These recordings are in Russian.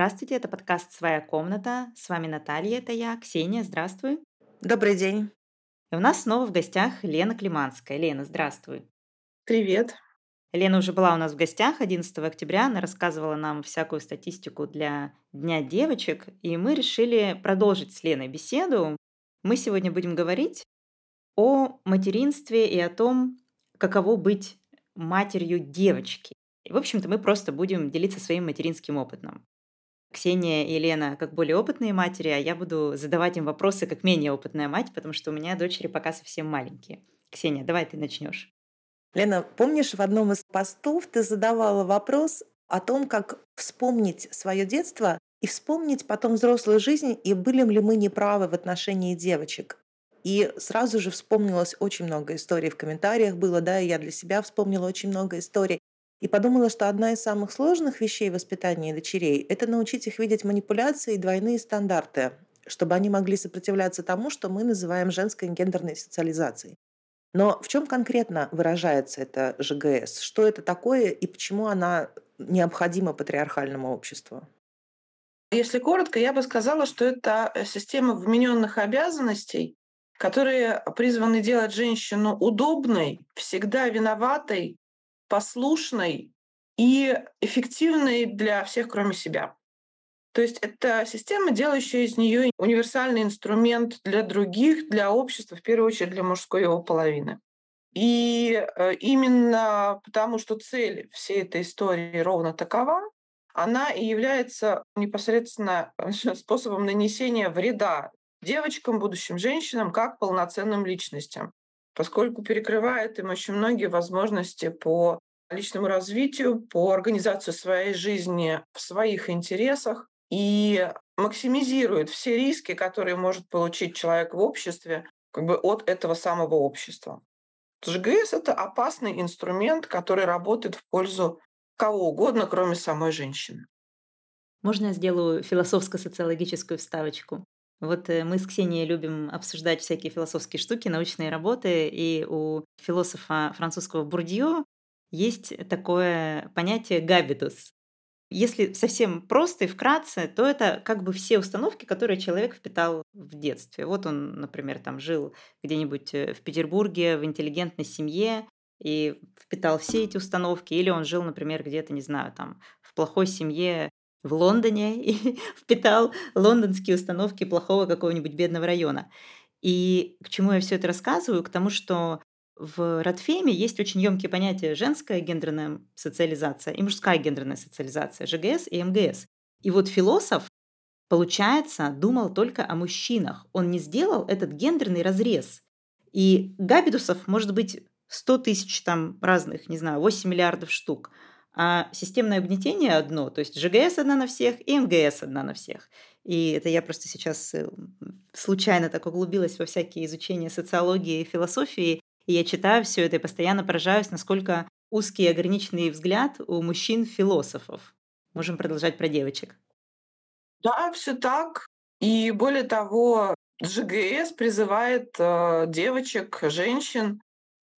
Здравствуйте, это подкаст «Своя комната». С вами Наталья, это я. Ксения, здравствуй. Добрый день. И у нас снова в гостях Лена Климанская. Лена, здравствуй. Привет. Лена уже была у нас в гостях 11 октября. Она рассказывала нам всякую статистику для Дня девочек. И мы решили продолжить с Леной беседу. Мы сегодня будем говорить о материнстве и о том, каково быть матерью девочки. И, в общем-то, мы просто будем делиться своим материнским опытом. Ксения и Елена как более опытные матери, а я буду задавать им вопросы как менее опытная мать, потому что у меня дочери пока совсем маленькие. Ксения, давай ты начнешь. Лена, помнишь, в одном из постов ты задавала вопрос о том, как вспомнить свое детство и вспомнить потом взрослую жизнь, и были ли мы неправы в отношении девочек. И сразу же вспомнилось очень много историй в комментариях было, да, и я для себя вспомнила очень много историй. И подумала, что одна из самых сложных вещей воспитания дочерей – это научить их видеть манипуляции и двойные стандарты, чтобы они могли сопротивляться тому, что мы называем женской гендерной социализацией. Но в чем конкретно выражается это ЖГС? Что это такое и почему она необходима патриархальному обществу? Если коротко, я бы сказала, что это система вмененных обязанностей, которые призваны делать женщину удобной, всегда виноватой послушной и эффективной для всех, кроме себя. То есть это система, делающая из нее универсальный инструмент для других, для общества, в первую очередь для мужской его половины. И э, именно потому, что цель всей этой истории ровно такова, она и является непосредственно способом нанесения вреда девочкам, будущим женщинам, как полноценным личностям поскольку перекрывает им очень многие возможности по личному развитию, по организации своей жизни в своих интересах и максимизирует все риски, которые может получить человек в обществе как бы от этого самого общества. ЖГС — это опасный инструмент, который работает в пользу кого угодно, кроме самой женщины. Можно я сделаю философско-социологическую вставочку? Вот э, мы с Ксенией любим обсуждать всякие философские штуки, научные работы, и у философа французского Бурдье есть такое понятие «габитус». Если совсем просто и вкратце, то это как бы все установки, которые человек впитал в детстве. Вот он, например, там жил где-нибудь э, в Петербурге в интеллигентной семье и впитал все эти установки, или он жил, например, где-то, не знаю, там в плохой семье в Лондоне и впитал лондонские установки плохого какого-нибудь бедного района. И к чему я все это рассказываю? К тому, что в Радфеме есть очень емкие понятия женская гендерная социализация и мужская гендерная социализация, ЖГС и МГС. И вот философ, получается, думал только о мужчинах. Он не сделал этот гендерный разрез. И габидусов может быть 100 тысяч там разных, не знаю, 8 миллиардов штук – а системное угнетение одно, то есть ЖГС одна на всех и МГС одна на всех. И это я просто сейчас э, случайно так углубилась во всякие изучения социологии и философии, и я читаю все это и постоянно поражаюсь, насколько узкий и ограниченный взгляд у мужчин-философов. Можем продолжать про девочек. Да, все так. И более того, ЖГС призывает э, девочек, женщин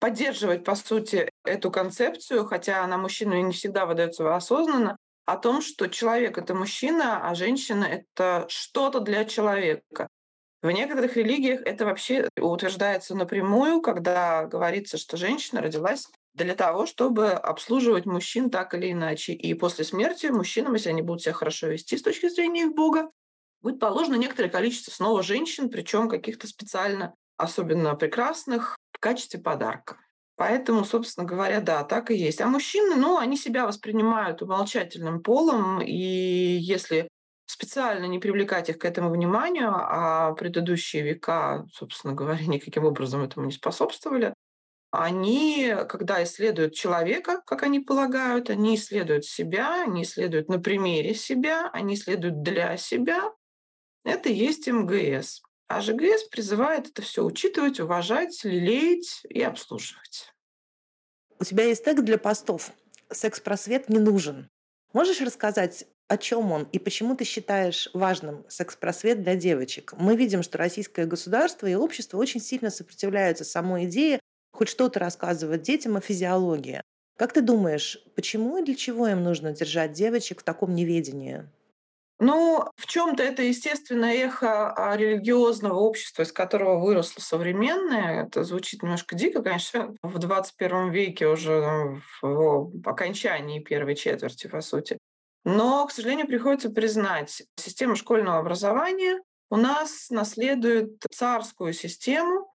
поддерживать, по сути, эту концепцию, хотя она мужчину не всегда выдается осознанно, о том, что человек — это мужчина, а женщина — это что-то для человека. В некоторых религиях это вообще утверждается напрямую, когда говорится, что женщина родилась для того, чтобы обслуживать мужчин так или иначе. И после смерти мужчинам, если они будут себя хорошо вести с точки зрения их Бога, будет положено некоторое количество снова женщин, причем каких-то специально особенно прекрасных, в качестве подарка. Поэтому, собственно говоря, да, так и есть. А мужчины, ну, они себя воспринимают умолчательным полом, и если специально не привлекать их к этому вниманию, а предыдущие века, собственно говоря, никаким образом этому не способствовали, они, когда исследуют человека, как они полагают, они исследуют себя, они исследуют на примере себя, они исследуют для себя. Это и есть МГС. А ЖГС призывает это все учитывать, уважать, лелеять и обслуживать. У тебя есть тег для постов. Секс-просвет не нужен. Можешь рассказать, о чем он и почему ты считаешь важным секс-просвет для девочек? Мы видим, что российское государство и общество очень сильно сопротивляются самой идее хоть что-то рассказывать детям о физиологии. Как ты думаешь, почему и для чего им нужно держать девочек в таком неведении? Ну, в чем-то это естественное эхо а, религиозного общества, из которого выросло современное. Это звучит немножко дико, конечно, в 21 веке уже в окончании первой четверти, по сути. Но, к сожалению, приходится признать, система школьного образования у нас наследует царскую систему,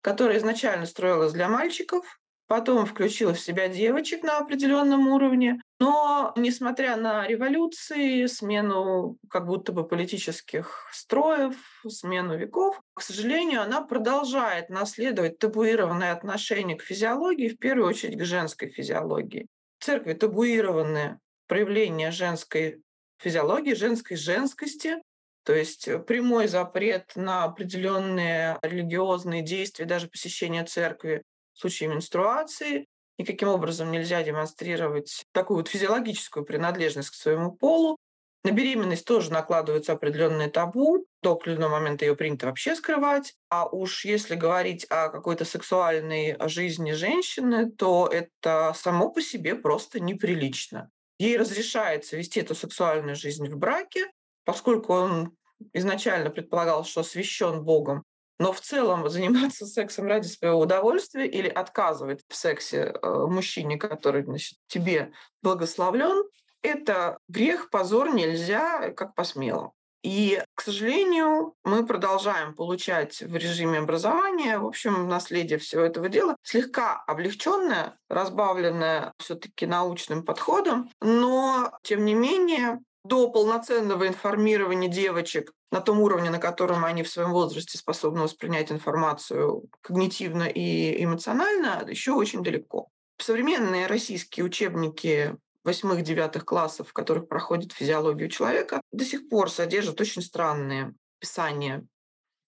которая изначально строилась для мальчиков, потом включила в себя девочек на определенном уровне. Но, несмотря на революции, смену как будто бы политических строев, смену веков, к сожалению, она продолжает наследовать табуированное отношение к физиологии, в первую очередь к женской физиологии. В церкви табуированы проявления женской физиологии, женской женскости, то есть прямой запрет на определенные религиозные действия, даже посещение церкви, случае менструации. Никаким образом нельзя демонстрировать такую вот физиологическую принадлежность к своему полу. На беременность тоже накладываются определенные табу. До определенного момента ее принято вообще скрывать. А уж если говорить о какой-то сексуальной жизни женщины, то это само по себе просто неприлично. Ей разрешается вести эту сексуальную жизнь в браке, поскольку он изначально предполагал, что освящен Богом, но в целом заниматься сексом ради своего удовольствия или отказывать в сексе э, мужчине, который значит, тебе благословлен, это грех, позор, нельзя, как посмело. И, к сожалению, мы продолжаем получать в режиме образования, в общем, наследие всего этого дела, слегка облегченное, разбавленное все-таки научным подходом, но, тем не менее, до полноценного информирования девочек на том уровне, на котором они в своем возрасте способны воспринять информацию когнитивно и эмоционально, еще очень далеко. Современные российские учебники восьмых-девятых классов, в которых проходит физиологию человека, до сих пор содержат очень странные описания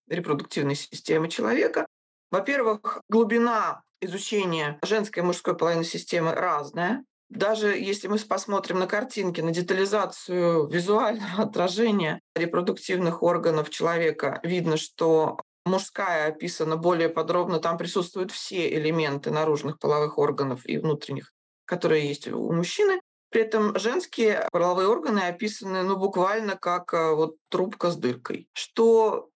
репродуктивной системы человека. Во-первых, глубина изучения женской и мужской половины системы разная даже если мы посмотрим на картинки, на детализацию визуального отражения репродуктивных органов человека, видно, что мужская описана более подробно, там присутствуют все элементы наружных половых органов и внутренних, которые есть у мужчины. При этом женские половые органы описаны ну, буквально как э, вот трубка с дыркой, что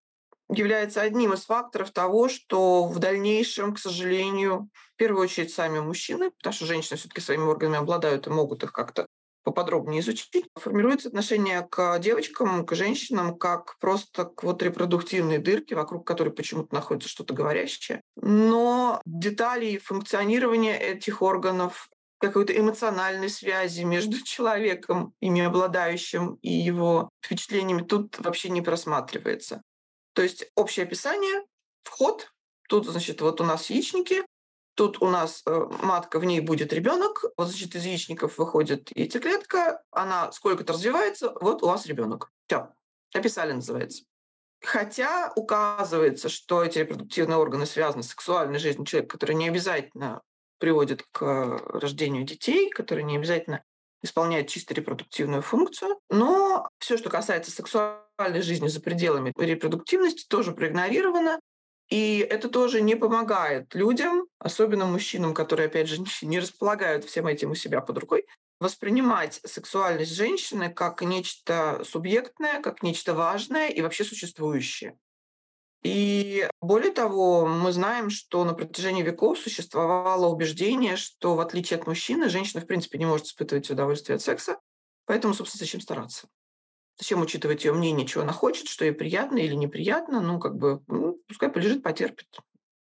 является одним из факторов того, что в дальнейшем, к сожалению, в первую очередь сами мужчины, потому что женщины все-таки своими органами обладают и могут их как-то поподробнее изучить, формируется отношение к девочкам, к женщинам, как просто к вот репродуктивной дырке, вокруг которой почему-то находится что-то говорящее. Но деталей функционирования этих органов какой-то эмоциональной связи между человеком, ими обладающим, и его впечатлениями тут вообще не просматривается. То есть общее описание, вход, тут, значит, вот у нас яичники, тут у нас э, матка, в ней будет ребенок, вот, значит, из яичников выходит яйцеклетка, она сколько-то развивается, вот у вас ребенок. Все, описали, называется. Хотя указывается, что эти репродуктивные органы связаны с сексуальной жизнью человека, который не обязательно приводит к рождению детей, который не обязательно исполняет чисто репродуктивную функцию. Но все, что касается сексуальной жизни за пределами репродуктивности, тоже проигнорировано. И это тоже не помогает людям, особенно мужчинам, которые, опять же, не располагают всем этим у себя под рукой, воспринимать сексуальность женщины как нечто субъектное, как нечто важное и вообще существующее. И более того, мы знаем, что на протяжении веков существовало убеждение, что в отличие от мужчины, женщина в принципе не может испытывать удовольствие от секса, поэтому, собственно, зачем стараться? Зачем учитывать ее мнение, чего она хочет, что ей приятно или неприятно? Ну, как бы, ну, пускай полежит, потерпит.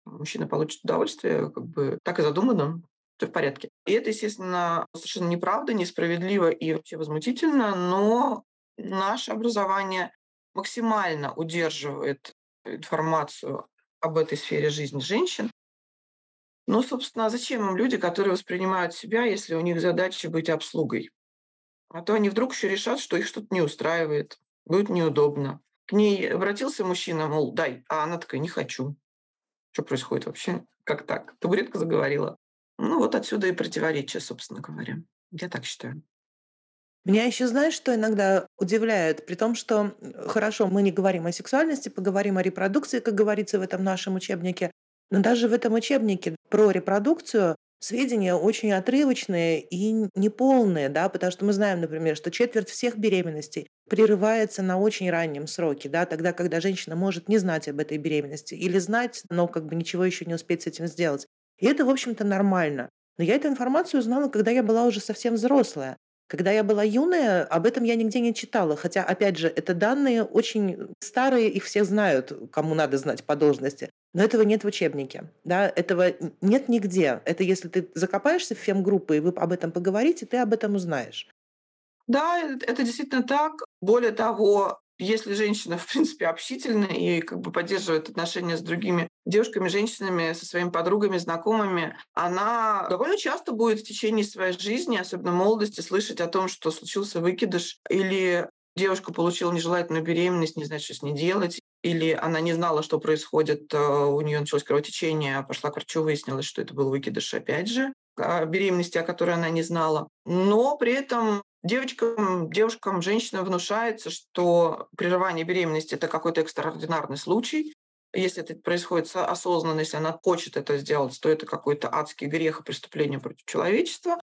Мужчина получит удовольствие, как бы так и задумано, все в порядке. И это, естественно, совершенно неправда, несправедливо и вообще возмутительно, но наше образование максимально удерживает информацию об этой сфере жизни женщин. Ну, собственно, зачем им люди, которые воспринимают себя, если у них задача быть обслугой? А то они вдруг еще решат, что их что-то не устраивает, будет неудобно. К ней обратился мужчина, мол, дай, а она такая, не хочу. Что происходит вообще? Как так? Табуретка заговорила. Ну, вот отсюда и противоречие, собственно говоря. Я так считаю. Меня еще, знаешь, что иногда удивляет? При том, что, хорошо, мы не говорим о сексуальности, поговорим о репродукции, как говорится в этом нашем учебнике, но даже в этом учебнике про репродукцию сведения очень отрывочные и неполные, да, потому что мы знаем, например, что четверть всех беременностей прерывается на очень раннем сроке, да, тогда, когда женщина может не знать об этой беременности или знать, но как бы ничего еще не успеть с этим сделать. И это, в общем-то, нормально. Но я эту информацию узнала, когда я была уже совсем взрослая. Когда я была юная, об этом я нигде не читала. Хотя, опять же, это данные очень старые, их все знают, кому надо знать по должности. Но этого нет в учебнике. Да? Этого нет нигде. Это если ты закопаешься в фем-группы, и вы об этом поговорите, ты об этом узнаешь. Да, это действительно так. Более того, если женщина, в принципе, общительная и как бы поддерживает отношения с другими девушками, женщинами, со своими подругами, знакомыми, она довольно часто будет в течение своей жизни, особенно молодости, слышать о том, что случился выкидыш или девушка получила нежелательную беременность, не знает, что с ней делать, или она не знала, что происходит, э, у нее началось кровотечение, а пошла к врачу, выяснилось, что это был выкидыш, опять же, беременности, о которой она не знала. Но при этом Девочкам, девушкам, женщинам внушается, что прерывание беременности – это какой-то экстраординарный случай. Если это происходит осознанно, если она хочет это сделать, то это какой-то адский грех и преступление против человечества.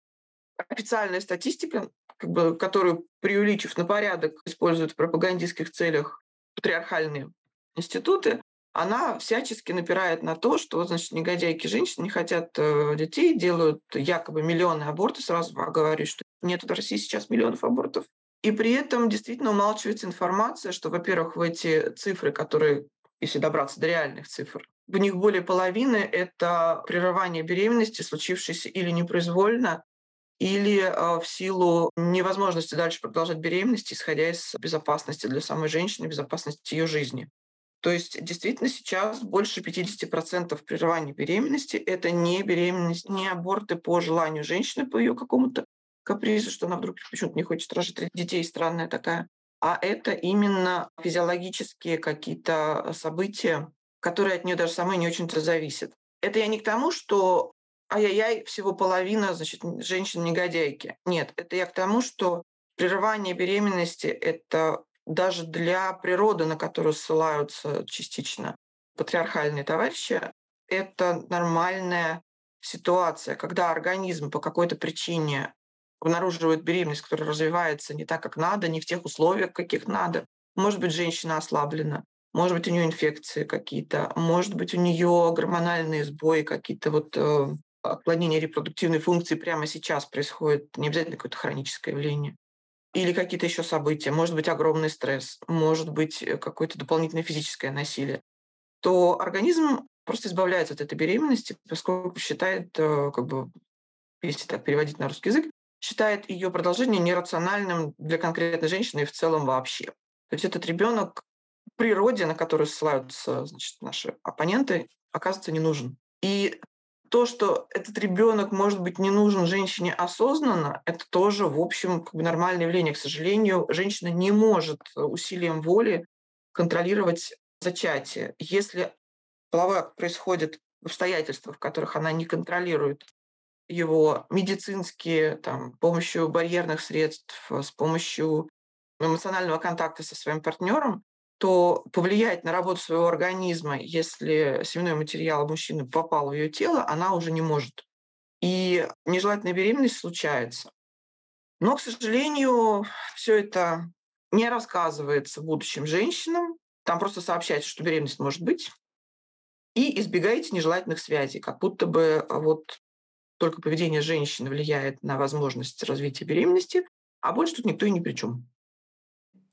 Официальная статистика, как бы, которую, преувеличив на порядок, используют в пропагандистских целях патриархальные институты, она всячески напирает на то, что значит, негодяйки женщины не хотят э, детей, делают якобы миллионы абортов. Сразу говорю, что нет в России сейчас миллионов абортов. И при этом действительно умалчивается информация, что, во-первых, в эти цифры, которые, если добраться до реальных цифр, в них более половины – это прерывание беременности, случившееся или непроизвольно, или э, в силу невозможности дальше продолжать беременность, исходя из безопасности для самой женщины, безопасности ее жизни. То есть действительно сейчас больше 50% прерывания беременности – это не беременность, не аборты по желанию женщины, по ее какому-то капризу, что она вдруг почему-то не хочет рожать детей, странная такая. А это именно физиологические какие-то события, которые от нее даже самой не очень-то зависят. Это я не к тому, что ай-яй-яй, всего половина, значит, женщин-негодяйки. Нет, это я к тому, что прерывание беременности – это даже для природы, на которую ссылаются частично патриархальные товарищи, это нормальная ситуация, когда организм по какой-то причине обнаруживает беременность, которая развивается не так, как надо, не в тех условиях, каких надо. Может быть, женщина ослаблена, может быть, у нее инфекции какие-то, может быть, у нее гормональные сбои, какие-то вот э, отклонения репродуктивной функции прямо сейчас происходит, не обязательно какое-то хроническое явление или какие-то еще события, может быть огромный стресс, может быть э, какое-то дополнительное физическое насилие, то организм просто избавляется от этой беременности, поскольку считает, э, как бы, если так переводить на русский язык, считает ее продолжение нерациональным для конкретной женщины и в целом вообще. То есть этот ребенок природе, на которую ссылаются значит, наши оппоненты, оказывается не нужен. И то, что этот ребенок может быть не нужен женщине осознанно, это тоже, в общем, как бы нормальное явление. К сожалению, женщина не может усилием воли контролировать зачатие. Если половой акт происходит в обстоятельствах, в которых она не контролирует его медицинские, там, с помощью барьерных средств, с помощью эмоционального контакта со своим партнером, то повлиять на работу своего организма, если семенной материал мужчины попал в ее тело, она уже не может. И нежелательная беременность случается. Но, к сожалению, все это не рассказывается будущим женщинам. Там просто сообщается, что беременность может быть. И избегайте нежелательных связей, как будто бы вот только поведение женщины влияет на возможность развития беременности, а больше тут никто и ни при чем.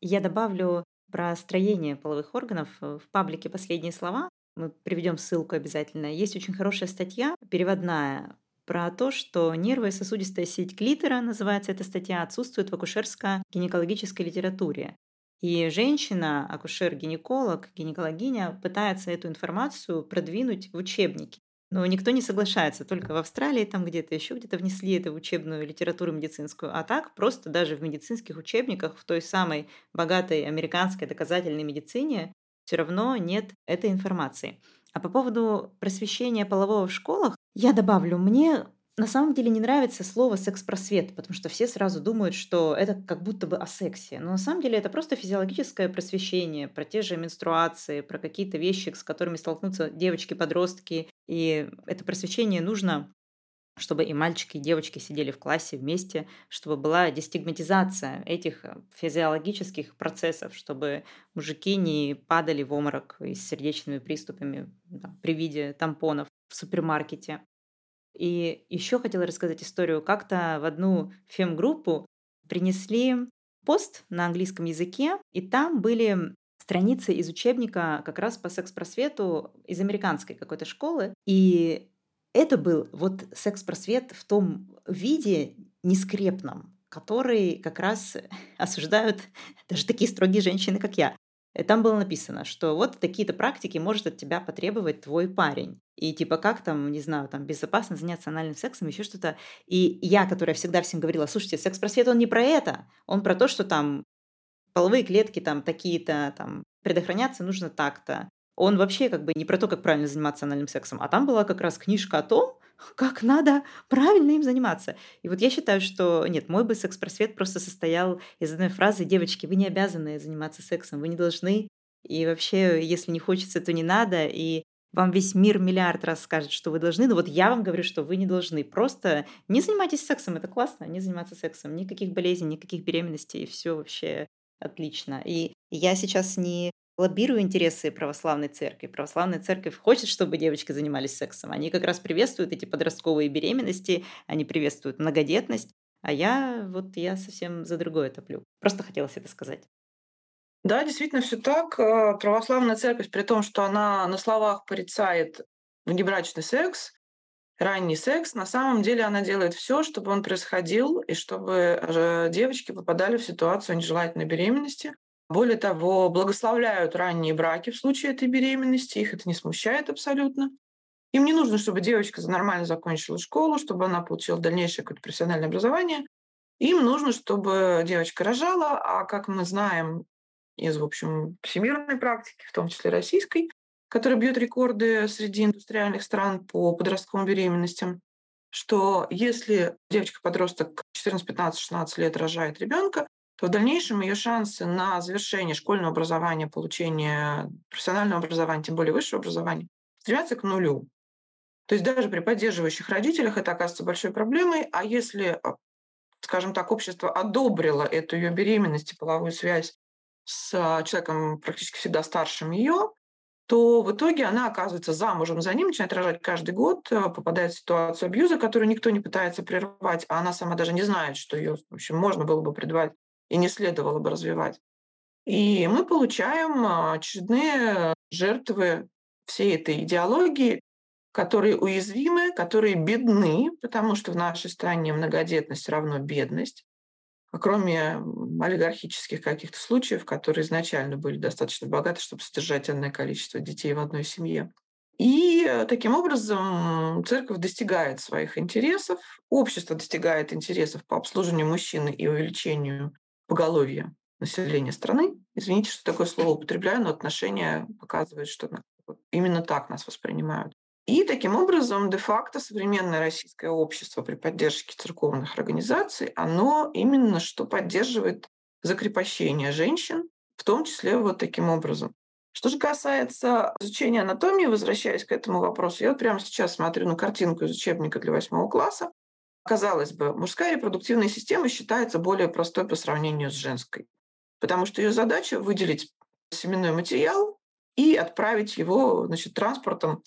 Я добавлю про строение половых органов э, в паблике «Последние слова». Мы приведем ссылку обязательно. Есть очень хорошая статья, переводная, про то, что нервная сосудистая сеть клитора, называется эта статья, отсутствует в акушерско-гинекологической литературе. И женщина, акушер-гинеколог, гинекологиня пытается эту информацию продвинуть в учебники. Но никто не соглашается, только в Австралии там где-то еще где-то внесли это в учебную литературу медицинскую. А так просто даже в медицинских учебниках, в той самой богатой американской доказательной медицине все равно нет этой информации. А по поводу просвещения полового в школах, я добавлю, мне на самом деле не нравится слово секс-просвет, потому что все сразу думают, что это как будто бы о сексе. Но на самом деле это просто физиологическое просвещение про те же менструации, про какие-то вещи, с которыми столкнутся девочки-подростки. И это просвещение нужно чтобы и мальчики, и девочки сидели в классе вместе, чтобы была дестигматизация этих э, физиологических процессов, чтобы мужики не падали в оморок и с сердечными приступами да, при виде тампонов в супермаркете. И еще хотела рассказать историю. Как-то в одну фем-группу принесли пост на английском языке, и там были страницы из учебника как раз по секс-просвету из американской какой-то школы. И это был вот секс-просвет в том виде нескрепном, который как раз осуждают даже такие строгие женщины, как я. И там было написано, что вот такие-то практики может от тебя потребовать твой парень. И типа как там, не знаю, там безопасно заняться анальным сексом, еще что-то. И я, которая всегда всем говорила, слушайте, секс-просвет, он не про это. Он про то, что там половые клетки там такие-то, там предохраняться нужно так-то он вообще как бы не про то, как правильно заниматься анальным сексом, а там была как раз книжка о том, как надо правильно им заниматься. И вот я считаю, что нет, мой бы секс-просвет просто состоял из одной фразы «Девочки, вы не обязаны заниматься сексом, вы не должны, и вообще, если не хочется, то не надо, и вам весь мир миллиард раз скажет, что вы должны, но вот я вам говорю, что вы не должны. Просто не занимайтесь сексом, это классно, не заниматься сексом. Никаких болезней, никаких беременностей, все вообще отлично. И я сейчас не лоббирую интересы православной церкви. Православная церковь хочет, чтобы девочки занимались сексом. Они как раз приветствуют эти подростковые беременности, они приветствуют многодетность, а я вот я совсем за другое топлю. Просто хотелось это сказать. Да, действительно, все так. Э, православная церковь, при том, что она на словах порицает внебрачный секс, ранний секс, на самом деле она делает все, чтобы он происходил, и чтобы э, девочки попадали в ситуацию нежелательной беременности. Более того, благословляют ранние браки в случае этой беременности, их это не смущает абсолютно. Им не нужно, чтобы девочка нормально закончила школу, чтобы она получила дальнейшее какое-то профессиональное образование. Им нужно, чтобы девочка рожала, а как мы знаем из, в общем, всемирной практики, в том числе российской, которая бьет рекорды среди индустриальных стран по подростковым беременностям, что если девочка-подросток 14, 15, 16 лет рожает ребенка, то в дальнейшем ее шансы на завершение школьного образования, получение профессионального образования, тем более высшего образования, стремятся к нулю. То есть даже при поддерживающих родителях это оказывается большой проблемой. А если, а, скажем так, общество одобрило эту ее беременность и половую связь с а, человеком практически всегда старшим ее, то в итоге она оказывается замужем за ним, начинает рожать каждый год, а, попадает в ситуацию абьюза, которую никто не пытается прервать, а она сама даже не знает, что ее в общем, можно было бы прервать и не следовало бы развивать. И мы получаем а, очередные жертвы всей этой идеологии, которые уязвимы, которые бедны, потому что в нашей стране многодетность равно бедность, а кроме олигархических каких-то случаев, которые изначально были достаточно богаты, чтобы содержать энное количество детей в одной семье. И э, таким образом церковь достигает своих интересов, общество достигает интересов по обслуживанию мужчины и увеличению поголовья населения страны. Извините, что такое слово употребляю, но отношение показывает, что именно так нас воспринимают. И таким образом, де-факто, современное российское общество при поддержке церковных организаций, оно именно что поддерживает закрепощение женщин, в том числе вот таким образом. Что же касается изучения анатомии, возвращаясь к этому вопросу, я вот прямо сейчас смотрю на картинку из учебника для восьмого класса, Казалось бы, мужская репродуктивная система считается более простой по сравнению с женской, потому что ее задача выделить семенной материал и отправить его значит, транспортом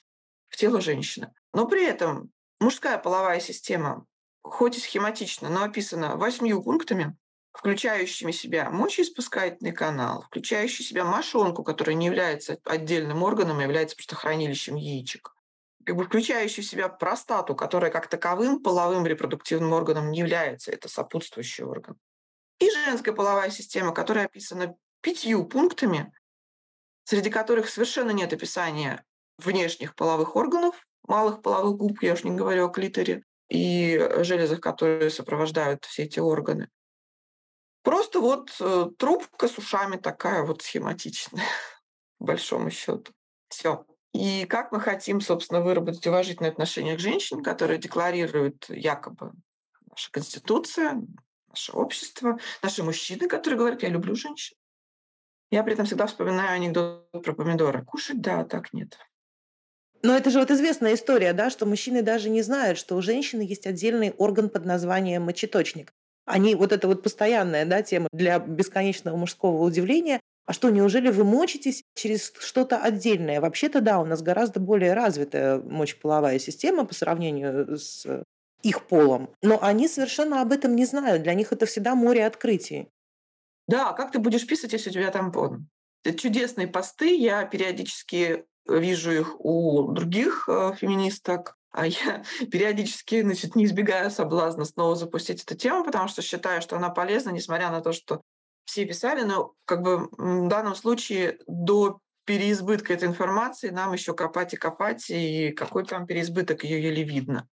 в тело женщины. Но при этом мужская половая система, хоть и схематично, но описана восьмью пунктами, включающими себя мочеиспускательный канал, включающий себя мошонку, которая не является отдельным органом, а является просто хранилищем яичек, как бы включающий в себя простату, которая как таковым половым репродуктивным органом не является, это сопутствующий орган. И женская половая система, которая описана пятью пунктами, среди которых совершенно нет описания внешних половых органов, малых половых губ, я уж не говорю о клиторе, и железах, которые сопровождают все эти органы. Просто вот э, трубка с ушами такая вот схематичная, по большому счету. Все. И как мы хотим, собственно, выработать уважительное отношение к женщине, которое декларирует якобы наша конституция, наше общество, наши мужчины, которые говорят, я люблю женщин. Я при этом всегда вспоминаю анекдот про помидоры. Кушать – да, так нет. Но это же вот известная история, да, что мужчины даже не знают, что у женщины есть отдельный орган под названием мочеточник. Они вот это вот постоянная да, тема для бесконечного мужского удивления. А что, неужели вы мочитесь через что-то отдельное? Вообще-то да, у нас гораздо более развитая мочеполовая система по сравнению с их полом. Но они совершенно об этом не знают. Для них это всегда море открытий. Да, как ты будешь писать, если у тебя тампон? Это чудесные посты, я периодически вижу их у других э, феминисток, а я периодически значит, не избегаю соблазна снова запустить эту тему, потому что считаю, что она полезна, несмотря на то, что все писали, но как бы в данном случае до переизбытка этой информации нам еще копать и копать, и какой там переизбыток ее еле видно.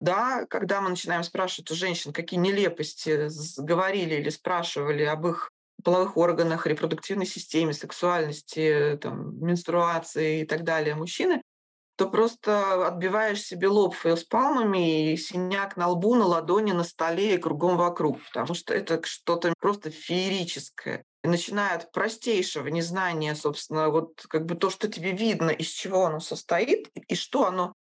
Да, когда мы начинаем спрашивать у женщин, какие нелепости говорили или спрашивали об их половых органах, репродуктивной системе, сексуальности, там, менструации и так далее мужчины, то просто отбиваешь себе лоб фейлспалмами и синяк на лбу, на ладони, на столе и кругом вокруг, потому что это что-то просто феерическое. И начиная от простейшего незнания, собственно, вот как бы то, что тебе видно, из чего оно состоит, и что оно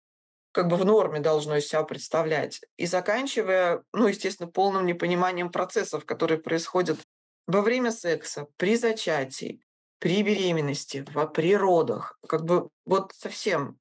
как бы в норме должно из себя представлять. И заканчивая, ну, естественно, полным непониманием процессов, которые происходят во время секса, при зачатии, при беременности, во природах. Как бы вот совсем.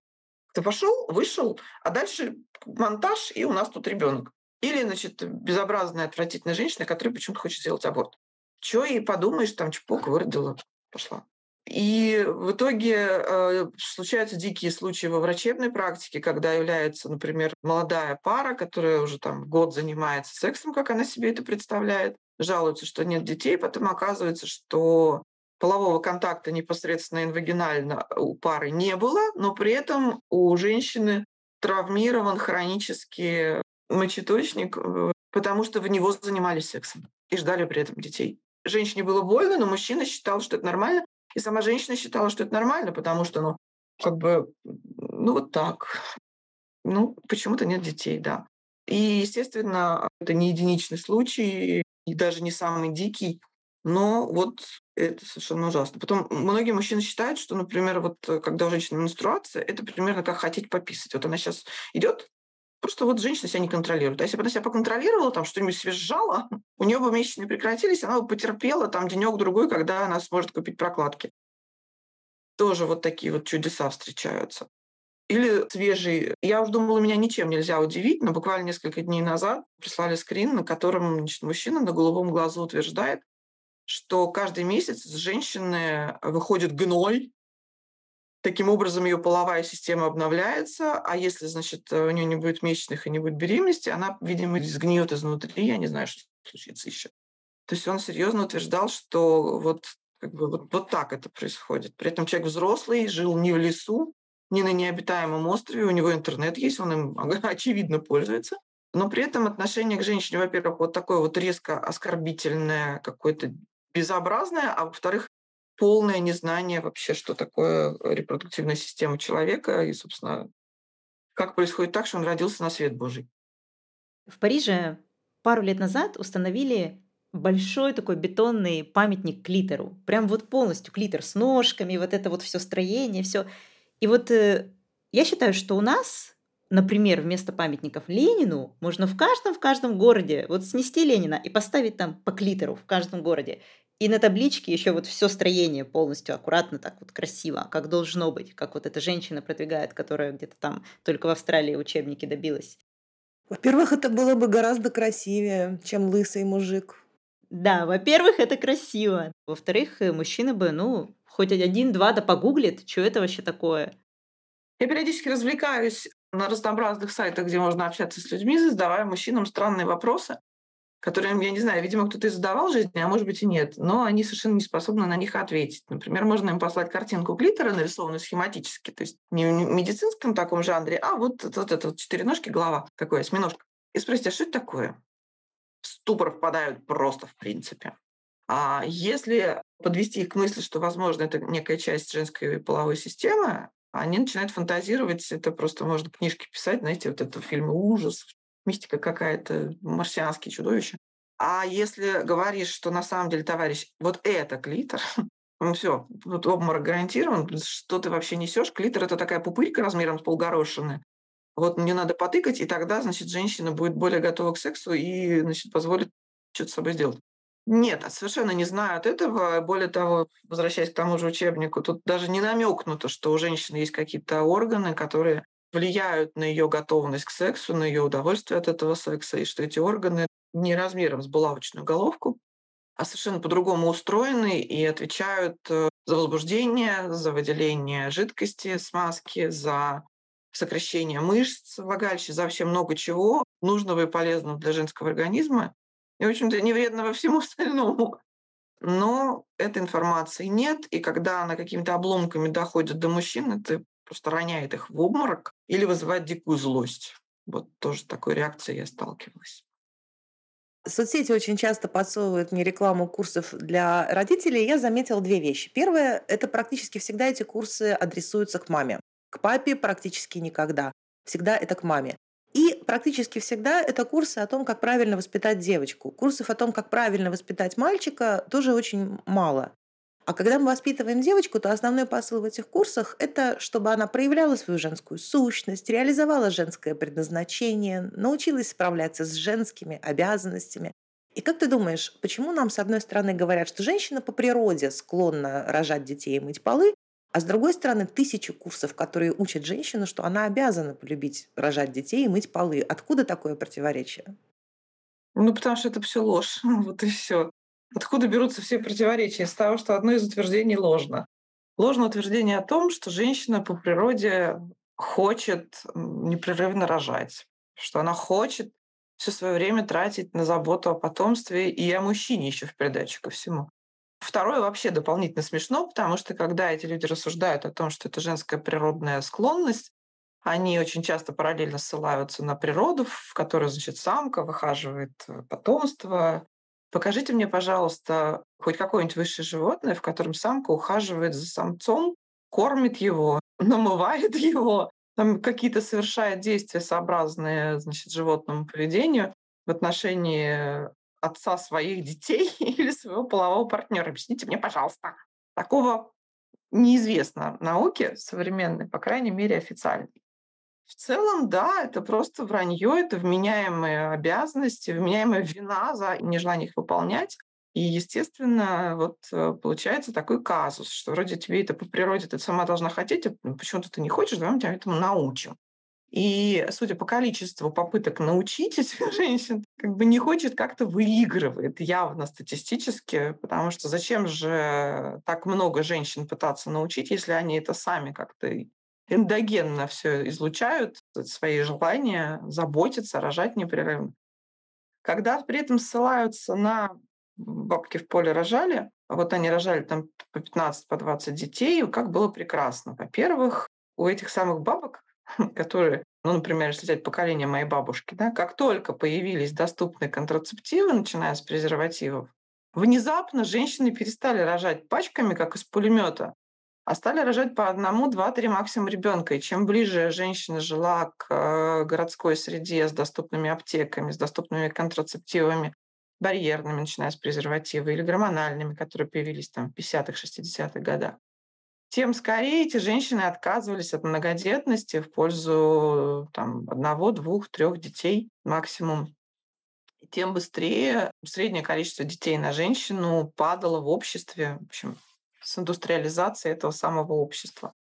Ты пошел, вышел, а дальше монтаж, и у нас тут ребенок. Или, значит, безобразная, отвратительная женщина, которая почему-то хочет сделать аборт. Че и подумаешь, там чпок, выродила, пошла. И в итоге э, случаются дикие случаи во врачебной практике, когда является, например, молодая пара, которая уже там год занимается сексом, как она себе это представляет, жалуются, что нет детей, потом оказывается, что полового контакта непосредственно инвагинально у пары не было, но при этом у женщины травмирован хронически мочеточник, э, потому что в него занимались сексом и ждали при этом детей. Женщине было больно, но мужчина считал, что это нормально, и сама женщина считала, что это нормально, потому что, ну, как бы, ну, вот так. Ну, почему-то нет детей, да. И, естественно, это не единичный случай, и даже не самый дикий, но вот это совершенно ужасно. Потом многие мужчины считают, что, например, вот э, когда у женщины менструация, это примерно как хотеть пописать. Вот она сейчас идет, Просто вот женщина себя не контролирует. А если бы она себя поконтролировала, там что-нибудь себе сжала, у нее бы месячные прекратились, она бы потерпела там денек-другой, когда она сможет купить прокладки. Тоже вот такие вот чудеса встречаются. Или свежий. Я уже думала, меня ничем нельзя удивить, но буквально несколько дней назад прислали скрин, на котором значит, мужчина на голубом глазу утверждает, что каждый месяц из женщины выходит гной, Таким образом, ее половая система обновляется, а если, значит, у нее не будет месячных и не будет беременности, она, видимо, сгниет изнутри, я не знаю, что случится еще. То есть он серьезно утверждал, что вот, как бы, вот, вот так это происходит. При этом человек взрослый, жил не в лесу, не на необитаемом острове, у него интернет есть, он им, очевидно, пользуется. Но при этом отношение к женщине, во-первых, вот такое вот резко оскорбительное, какое-то безобразное, а во-вторых, полное незнание вообще, что такое э, репродуктивная система человека и, собственно, как происходит так, что он родился на свет Божий. В Париже пару лет назад установили большой такой бетонный памятник клитору. Прям вот полностью клитор с ножками, вот это вот все строение, все. И вот э, я считаю, что у нас, например, вместо памятников Ленину можно в каждом в каждом городе вот снести Ленина и поставить там по клитору в каждом городе. И на табличке еще вот все строение полностью аккуратно, так вот красиво, как должно быть, как вот эта женщина продвигает, которая где-то там только в Австралии учебники добилась. Во-первых, это было бы гораздо красивее, чем лысый мужик. Да, во-первых, это красиво. Во-вторых, э, мужчина бы, ну, хоть один-два да погуглит, что это вообще такое. Я периодически развлекаюсь на разнообразных сайтах, где можно общаться с людьми, задавая мужчинам странные вопросы которые, я не знаю, видимо, кто-то и задавал жизни, а может быть и нет, но они совершенно не способны на них ответить. Например, можно им послать картинку клитора, нарисованную схематически, то есть не в медицинском таком жанре, а вот, вот это вот четыре ножки, голова, такой осьминожка. И спросите, а что это такое? В ступор впадают просто в принципе. А если подвести их к мысли, что, возможно, это некая часть женской половой системы, они начинают фантазировать, это просто можно книжки писать, знаете, вот это фильмы ужасов, мистика какая-то, марсианские чудовища. А если говоришь, что на самом деле, товарищ, вот это клитор, Ну все, вот обморок гарантирован. Что ты вообще несешь? Клитор это такая пупырька размером с полгорошины. Вот мне надо потыкать, и тогда, значит, женщина будет более готова к сексу и, значит, позволит что-то с собой сделать. Нет, совершенно не знают этого. Более того, возвращаясь к тому же учебнику, тут даже не намекнуто, что у женщины есть какие-то органы, которые влияют на ее готовность к сексу, на ее удовольствие от этого секса, и что эти органы не размером с булавочную головку, а совершенно по-другому устроены и отвечают э, за возбуждение, за выделение жидкости, смазки, за сокращение мышц влагалища, за вообще много чего нужного и полезного для женского организма, и, в общем-то, не вредного всему остальному. Но этой информации нет, и когда она какими-то обломками доходит до мужчин, это просто роняет их в обморок или вызывает дикую злость. Вот тоже такой реакцией я сталкивалась. Соцсети очень часто подсовывают мне рекламу курсов для родителей. Я заметила две вещи. Первое – это практически всегда эти курсы адресуются к маме. К папе практически никогда. Всегда это к маме. И практически всегда это курсы о том, как правильно воспитать девочку. Курсов о том, как правильно воспитать мальчика, тоже очень мало. А когда мы воспитываем девочку, то основной посыл в этих курсах – это чтобы она проявляла свою женскую сущность, реализовала женское предназначение, научилась справляться с женскими обязанностями. И как ты думаешь, почему нам, с одной стороны, говорят, что женщина по природе склонна рожать детей и мыть полы, а с другой стороны, тысячи курсов, которые учат женщину, что она обязана полюбить рожать детей и мыть полы. Откуда такое противоречие? Ну, потому что это все ложь. Вот и все. Откуда берутся все противоречия? Из того, что одно из утверждений ложно. Ложное утверждение о том, что женщина по природе хочет непрерывно рожать, что она хочет все свое время тратить на заботу о потомстве и о мужчине еще в придачу ко всему. Второе вообще дополнительно смешно, потому что когда эти люди рассуждают о том, что это женская природная склонность, они очень часто параллельно ссылаются на природу, в которой, значит, самка выхаживает э, потомство, Покажите мне, пожалуйста, хоть какое-нибудь высшее животное, в котором самка ухаживает за самцом, кормит его, намывает его, там какие-то совершает действия, сообразные значит, животному поведению в отношении отца своих детей или своего полового партнера. Объясните мне, пожалуйста. Такого неизвестно науке современной, по крайней мере, официальной. В целом, да, это просто вранье, это вменяемые обязанности, вменяемая вина за нежелание их выполнять. И, естественно, вот э, получается такой казус, что вроде тебе это по природе ты сама должна хотеть, а почему-то ты не хочешь, давай мы тебя этому научим. И, судя по количеству попыток научить этих женщин, как бы не хочет, как-то выигрывает явно статистически, потому что зачем же так много женщин пытаться научить, если они это сами как-то эндогенно все излучают, свои желания заботиться, рожать непрерывно. Когда при этом ссылаются на бабки в поле рожали, а вот они рожали там по 15, по 20 детей, как было прекрасно. Во-первых, у этих самых бабок, которые, ну, например, если взять поколение моей бабушки, да, как только появились доступные контрацептивы, начиная с презервативов, внезапно женщины перестали рожать пачками, как из пулемета, а стали рожать по одному, два, три максимум ребенка. И чем ближе женщина жила к э, городской среде с доступными аптеками, с доступными контрацептивами, барьерными, начиная с презерватива, или гормональными, которые появились там в 50-х, 60-х годах, тем скорее эти женщины отказывались от многодетности в пользу там, одного, двух, трех детей максимум. И тем быстрее среднее количество детей на женщину падало в обществе. В общем, с индустриализацией этого самого общества.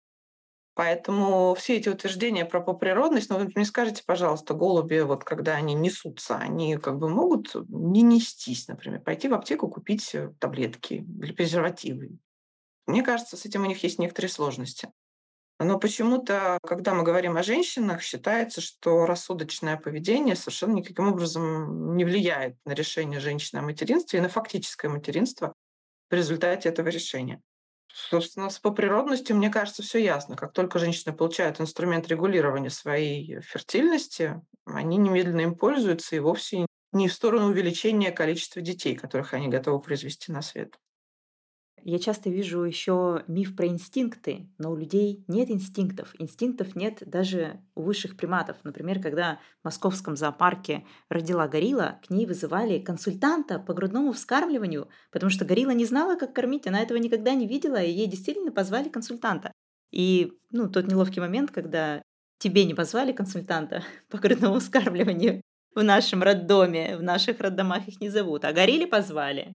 Поэтому все эти утверждения про поприродность, ну, вы мне скажите, пожалуйста, голуби, вот когда они несутся, они как бы могут не нестись, например, пойти в аптеку купить э, таблетки или презервативы. Мне кажется, с этим у них есть некоторые сложности. Но почему-то, когда мы говорим о женщинах, считается, что рассудочное поведение совершенно никаким образом не влияет на решение женщины о материнстве и на фактическое материнство в результате этого решения. Собственно, с поприродностью, мне кажется, все ясно. Как только женщины получают инструмент регулирования своей фертильности, они немедленно им пользуются и вовсе не в сторону увеличения количества детей, которых они готовы произвести на свет. Я часто вижу еще миф про инстинкты, но у людей нет инстинктов. Инстинктов нет даже у высших приматов. Например, когда в московском зоопарке родила горилла, к ней вызывали консультанта по грудному вскармливанию, потому что горилла не знала, как кормить, она этого никогда не видела, и ей действительно позвали консультанта. И ну, тот неловкий момент, когда тебе не позвали консультанта по грудному вскармливанию в нашем роддоме, в наших роддомах их не зовут, а горилле позвали.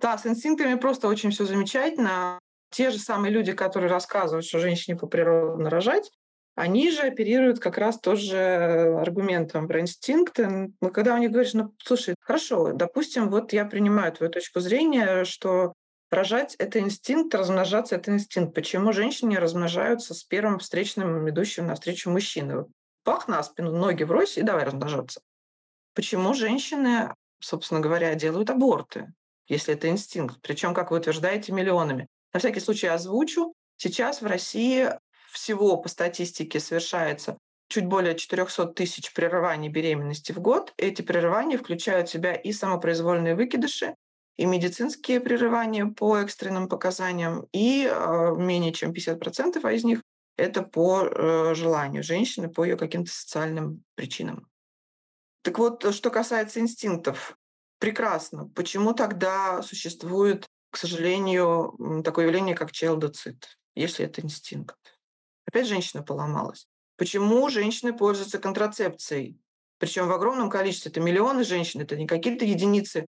Да, с инстинктами просто очень все замечательно. Те же самые люди, которые рассказывают, что женщине по природе рожать, они же оперируют как раз тоже аргументом про инстинкты. Но когда у них говоришь, ну, слушай, хорошо, допустим, вот я принимаю твою точку зрения, что рожать — это инстинкт, размножаться — это инстинкт. Почему женщины размножаются с первым встречным, идущим навстречу мужчины? Пах на спину, ноги врозь и давай размножаться. Почему женщины, собственно говоря, делают аборты? Если это инстинкт. Причем, как вы утверждаете, миллионами. На всякий случай озвучу. Сейчас в России всего по статистике совершается чуть более 400 тысяч прерываний беременности в год. Эти прерывания включают в себя и самопроизвольные выкидыши, и медицинские прерывания по экстренным показаниям, и э, менее чем 50% а из них это по э, желанию женщины, по ее каким-то социальным причинам. Так вот, что касается инстинктов, Прекрасно. Почему тогда существует, к сожалению, такое явление, как челдоцит, если это инстинкт? Опять женщина поломалась. Почему женщины пользуются контрацепцией? Причем в огромном количестве. Это миллионы женщин, это не какие-то единицы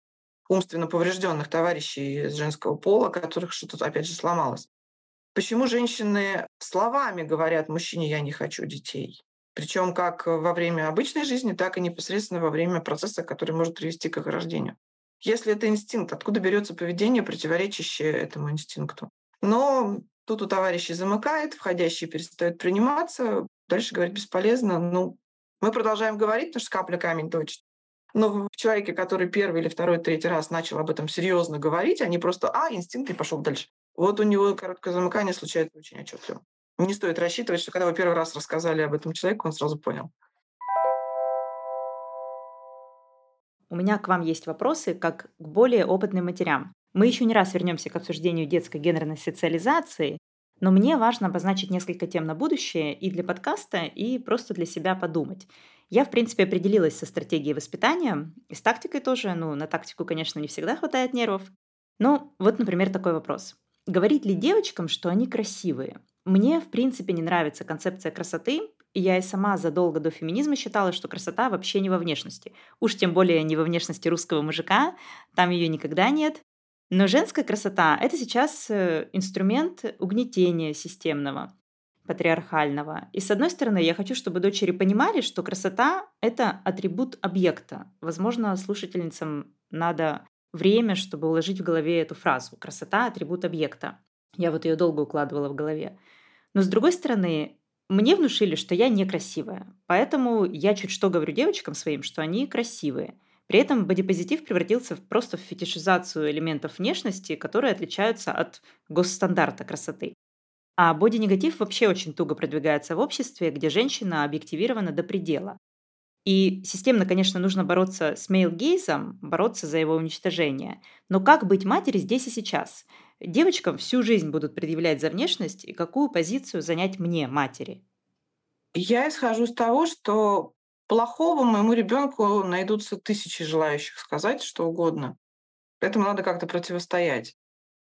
умственно поврежденных товарищей из женского пола, которых что-то, опять же, сломалось. Почему женщины словами говорят мужчине «я не хочу детей»? Причем как во время обычной жизни, так и непосредственно во время процесса, который может привести к их рождению. Если это инстинкт, откуда берется поведение, противоречащее этому инстинкту? Но тут у товарищей замыкает, входящие перестают приниматься, дальше говорить бесполезно. Ну, мы продолжаем говорить, потому что капля камень точно. Но в человеке, который первый или второй, третий раз начал об этом серьезно говорить, они просто, а, инстинкт, и пошел дальше. Вот у него короткое замыкание случается очень отчетливо. Не стоит рассчитывать, что когда вы первый раз рассказали об этом человеку, он сразу понял. У меня к вам есть вопросы, как к более опытным матерям. Мы еще не раз вернемся к обсуждению детской гендерной социализации, но мне важно обозначить несколько тем на будущее и для подкаста, и просто для себя подумать. Я, в принципе, определилась со стратегией воспитания, и с тактикой тоже. Ну, на тактику, конечно, не всегда хватает нервов. Но вот, например, такой вопрос. Говорить ли девочкам, что они красивые? Мне, в принципе, не нравится концепция красоты, и я и сама задолго до феминизма считала, что красота вообще не во внешности. Уж тем более не во внешности русского мужика, там ее никогда нет. Но женская красота – это сейчас э, инструмент угнетения системного, патриархального. И с одной стороны, я хочу, чтобы дочери понимали, что красота – это атрибут объекта. Возможно, слушательницам надо время, чтобы уложить в голове эту фразу. Красота – атрибут объекта. Я вот ее долго укладывала в голове. Но с другой стороны, мне внушили, что я некрасивая. Поэтому я чуть что говорю девочкам своим, что они красивые. При этом бодипозитив превратился в просто в фетишизацию элементов внешности, которые отличаются от госстандарта красоты. А боди-негатив вообще очень туго продвигается в обществе, где женщина объективирована до предела. И системно, конечно, нужно бороться с мейл-гейзом, бороться за его уничтожение. Но как быть матери здесь и сейчас? Девочкам всю жизнь будут предъявлять за внешность и какую позицию занять мне, матери. Я исхожу из того, что плохого моему ребенку найдутся тысячи желающих сказать что угодно. Поэтому надо как-то противостоять.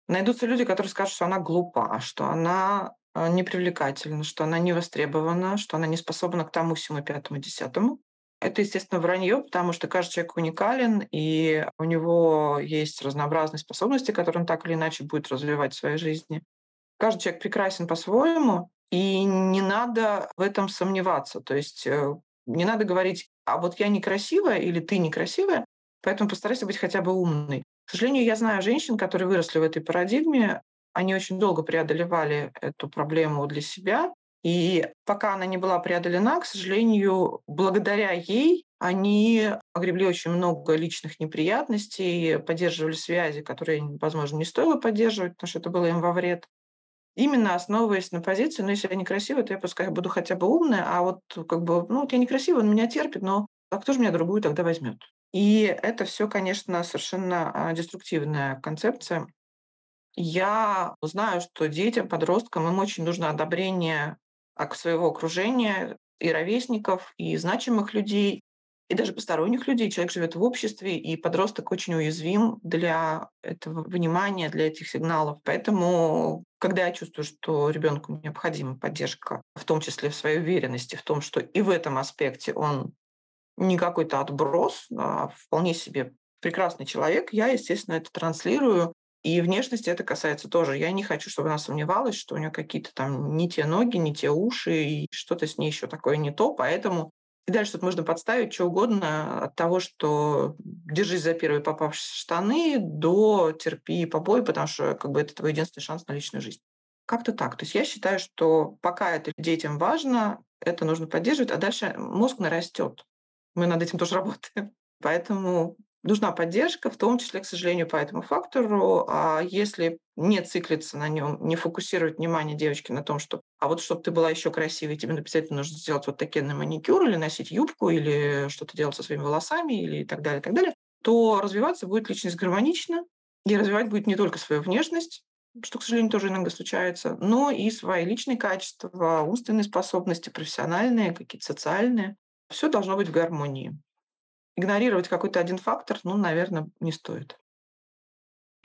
Найдутся люди, которые скажут, что она глупа, что она э, непривлекательна, что она не востребована, что она не способна к тому, всему, пятому, десятому. Это, естественно, вранье, потому что каждый человек уникален, и у него есть разнообразные способности, которые он так или иначе будет развивать в своей жизни. Каждый человек прекрасен по-своему, и не надо в этом сомневаться. То есть э, не надо говорить, а вот я некрасивая или ты некрасивая, поэтому постарайся быть хотя бы умной. К сожалению, я знаю женщин, которые выросли в этой парадигме, они очень долго преодолевали эту проблему для себя, и пока она не была преодолена, к сожалению, благодаря ей они огребли очень много личных неприятностей, поддерживали связи, которые, возможно, не стоило поддерживать, потому что это было им во вред. Именно основываясь на позиции, ну, если я некрасивая, то я пускай буду хотя бы умная, а вот как бы, ну, вот я некрасивая, он меня терпит, но а кто же меня другую тогда возьмет? И это все, конечно, совершенно а, деструктивная концепция. Я знаю, что детям, подросткам им очень нужно одобрение своего окружения, и ровесников, и значимых людей, и даже посторонних людей. Человек живет в обществе, и подросток очень уязвим для этого внимания, для этих сигналов. Поэтому, когда я чувствую, что ребенку необходима поддержка, в том числе в своей уверенности, в том, что и в этом аспекте он не какой-то отброс, а вполне себе прекрасный человек, я, естественно, это транслирую. И внешности это касается тоже. Я не хочу, чтобы она сомневалась, что у нее какие-то там не те ноги, не те уши, и что-то с ней еще такое не то. Поэтому и дальше тут можно подставить что угодно от того, что держись за первые попавшиеся штаны, до терпи побои, потому что как бы это твой единственный шанс на личную жизнь. Как-то так. То есть я считаю, что пока это детям важно, это нужно поддерживать, а дальше мозг нарастет. Мы над этим тоже работаем. Поэтому нужна поддержка, в том числе, к сожалению, по этому фактору. А если не циклиться на нем, не фокусировать внимание девочки на том, что а вот чтобы ты была еще красивой, тебе обязательно нужно сделать вот такие на маникюр или носить юбку или что-то делать со своими волосами или и так далее, и так далее, то развиваться будет личность гармонично, и развивать будет не только свою внешность, что, к сожалению, тоже иногда случается, но и свои личные качества, умственные способности, профессиональные, какие-то социальные. Все должно быть в гармонии игнорировать какой-то один фактор, ну, наверное, не стоит.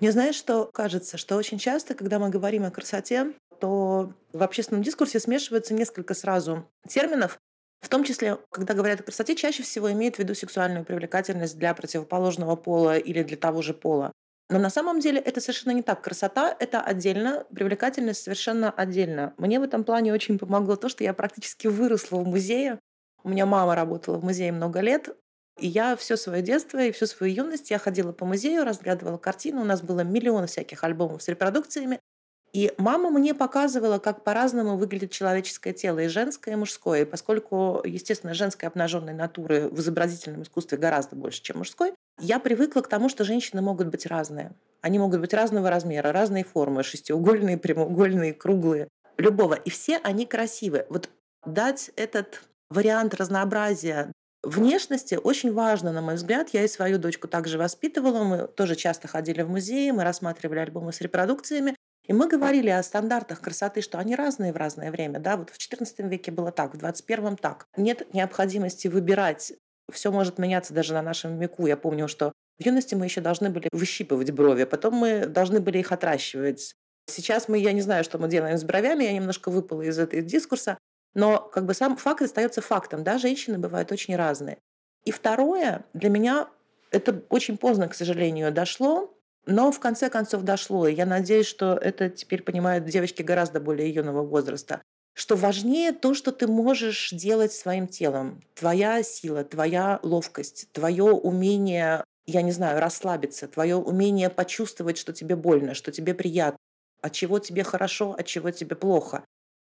Мне знаешь, что кажется, что очень часто, когда мы говорим о красоте, то в общественном дискурсе смешивается несколько сразу терминов, в том числе, когда говорят о красоте, чаще всего имеют в виду сексуальную привлекательность для противоположного пола или для того же пола. Но на самом деле это совершенно не так. Красота — это отдельно, привлекательность совершенно отдельно. Мне в этом плане очень помогло то, что я практически выросла в музее. У меня мама работала в музее много лет, и я все свое детство и всю свою юность я ходила по музею, разглядывала картины. У нас было миллион всяких альбомов с репродукциями. И мама мне показывала, как по-разному выглядит человеческое тело, и женское, и мужское. И поскольку, естественно, женской обнаженной натуры в изобразительном искусстве гораздо больше, чем мужской, я привыкла к тому, что женщины могут быть разные. Они могут быть разного размера, разной формы, шестиугольные, прямоугольные, круглые, любого. И все они красивы. Вот дать этот вариант разнообразия Внешности очень важно, на мой взгляд. Я и свою дочку также воспитывала. Мы тоже часто ходили в музеи, мы рассматривали альбомы с репродукциями. И мы говорили о стандартах красоты, что они разные в разное время. Да? Вот в XIV веке было так, в XXI так. Нет необходимости выбирать. Все может меняться даже на нашем веку. Я помню, что в юности мы еще должны были выщипывать брови, потом мы должны были их отращивать. Сейчас мы, я не знаю, что мы делаем с бровями, я немножко выпала из этого дискурса, но как бы сам факт остается фактом, да, женщины бывают очень разные. И второе, для меня это очень поздно, к сожалению, дошло, но в конце концов дошло. И я надеюсь, что это теперь понимают девочки гораздо более юного возраста. Что важнее то, что ты можешь делать своим телом. Твоя сила, твоя ловкость, твое умение, я не знаю, расслабиться, твое умение почувствовать, что тебе больно, что тебе приятно, от чего тебе хорошо, от чего тебе плохо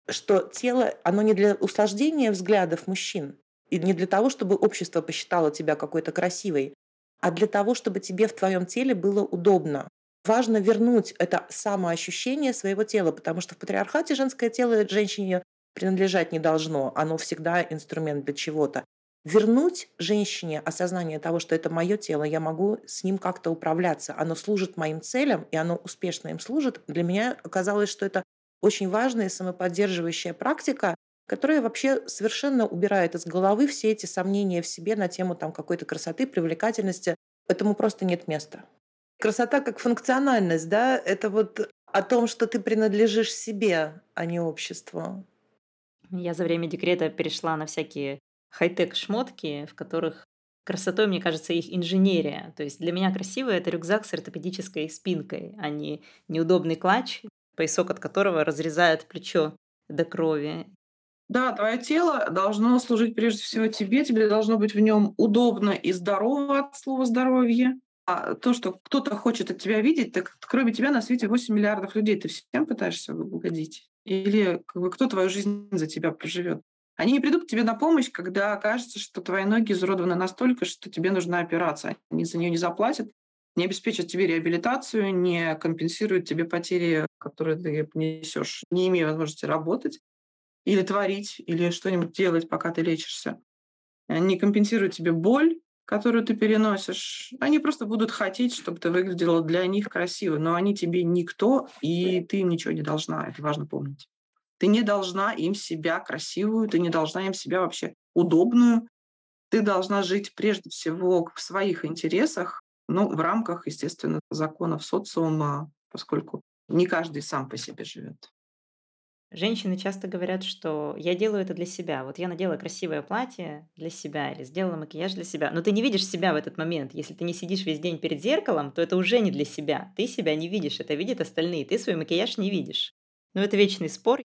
что тело, оно не для услаждения взглядов мужчин, и не для того, чтобы общество посчитало тебя какой-то красивой, а для того, чтобы тебе в твоем теле было удобно. Важно вернуть это самоощущение своего тела, потому что в патриархате женское тело женщине принадлежать не должно. Оно всегда инструмент для чего-то. Вернуть женщине осознание того, что это мое тело, я могу с ним как-то управляться, оно служит моим целям, и оно успешно им служит, для меня оказалось, что это очень важная самоподдерживающая практика, которая вообще совершенно убирает из головы все эти сомнения в себе на тему там, какой-то красоты, привлекательности. Этому просто нет места. Красота как функциональность, да, это вот о том, что ты принадлежишь себе, а не обществу. Я за время декрета перешла на всякие хай-тек шмотки, в которых красотой, мне кажется, их инженерия. То есть для меня красивый это рюкзак с ортопедической спинкой, а не неудобный клатч, поясок от которого разрезает плечо до крови. Да, твое тело должно служить прежде всего тебе, тебе должно быть в нем удобно и здорово от слова здоровье. А то, что кто-то хочет от тебя видеть, так кроме тебя на свете 8 миллиардов людей. Ты всем пытаешься угодить? Или как бы, кто твою жизнь за тебя проживет? Они не придут к тебе на помощь, когда окажется, что твои ноги изуродованы настолько, что тебе нужна операция. Они за нее не заплатят, не обеспечат тебе реабилитацию, не компенсируют тебе потери, которые ты несешь, не имея возможности работать или творить, или что-нибудь делать, пока ты лечишься. Не компенсируют тебе боль, которую ты переносишь, они просто будут хотеть, чтобы ты выглядела для них красиво, но они тебе никто, и ты им ничего не должна. Это важно помнить. Ты не должна им себя красивую, ты не должна им себя вообще удобную. Ты должна жить прежде всего в своих интересах, ну, в рамках, естественно, законов социума, поскольку не каждый сам по себе живет. Женщины часто говорят, что я делаю это для себя. Вот я надела красивое платье для себя или сделала макияж для себя. Но ты не видишь себя в этот момент. Если ты не сидишь весь день перед зеркалом, то это уже не для себя. Ты себя не видишь, это видят остальные. Ты свой макияж не видишь. Но это вечный спор.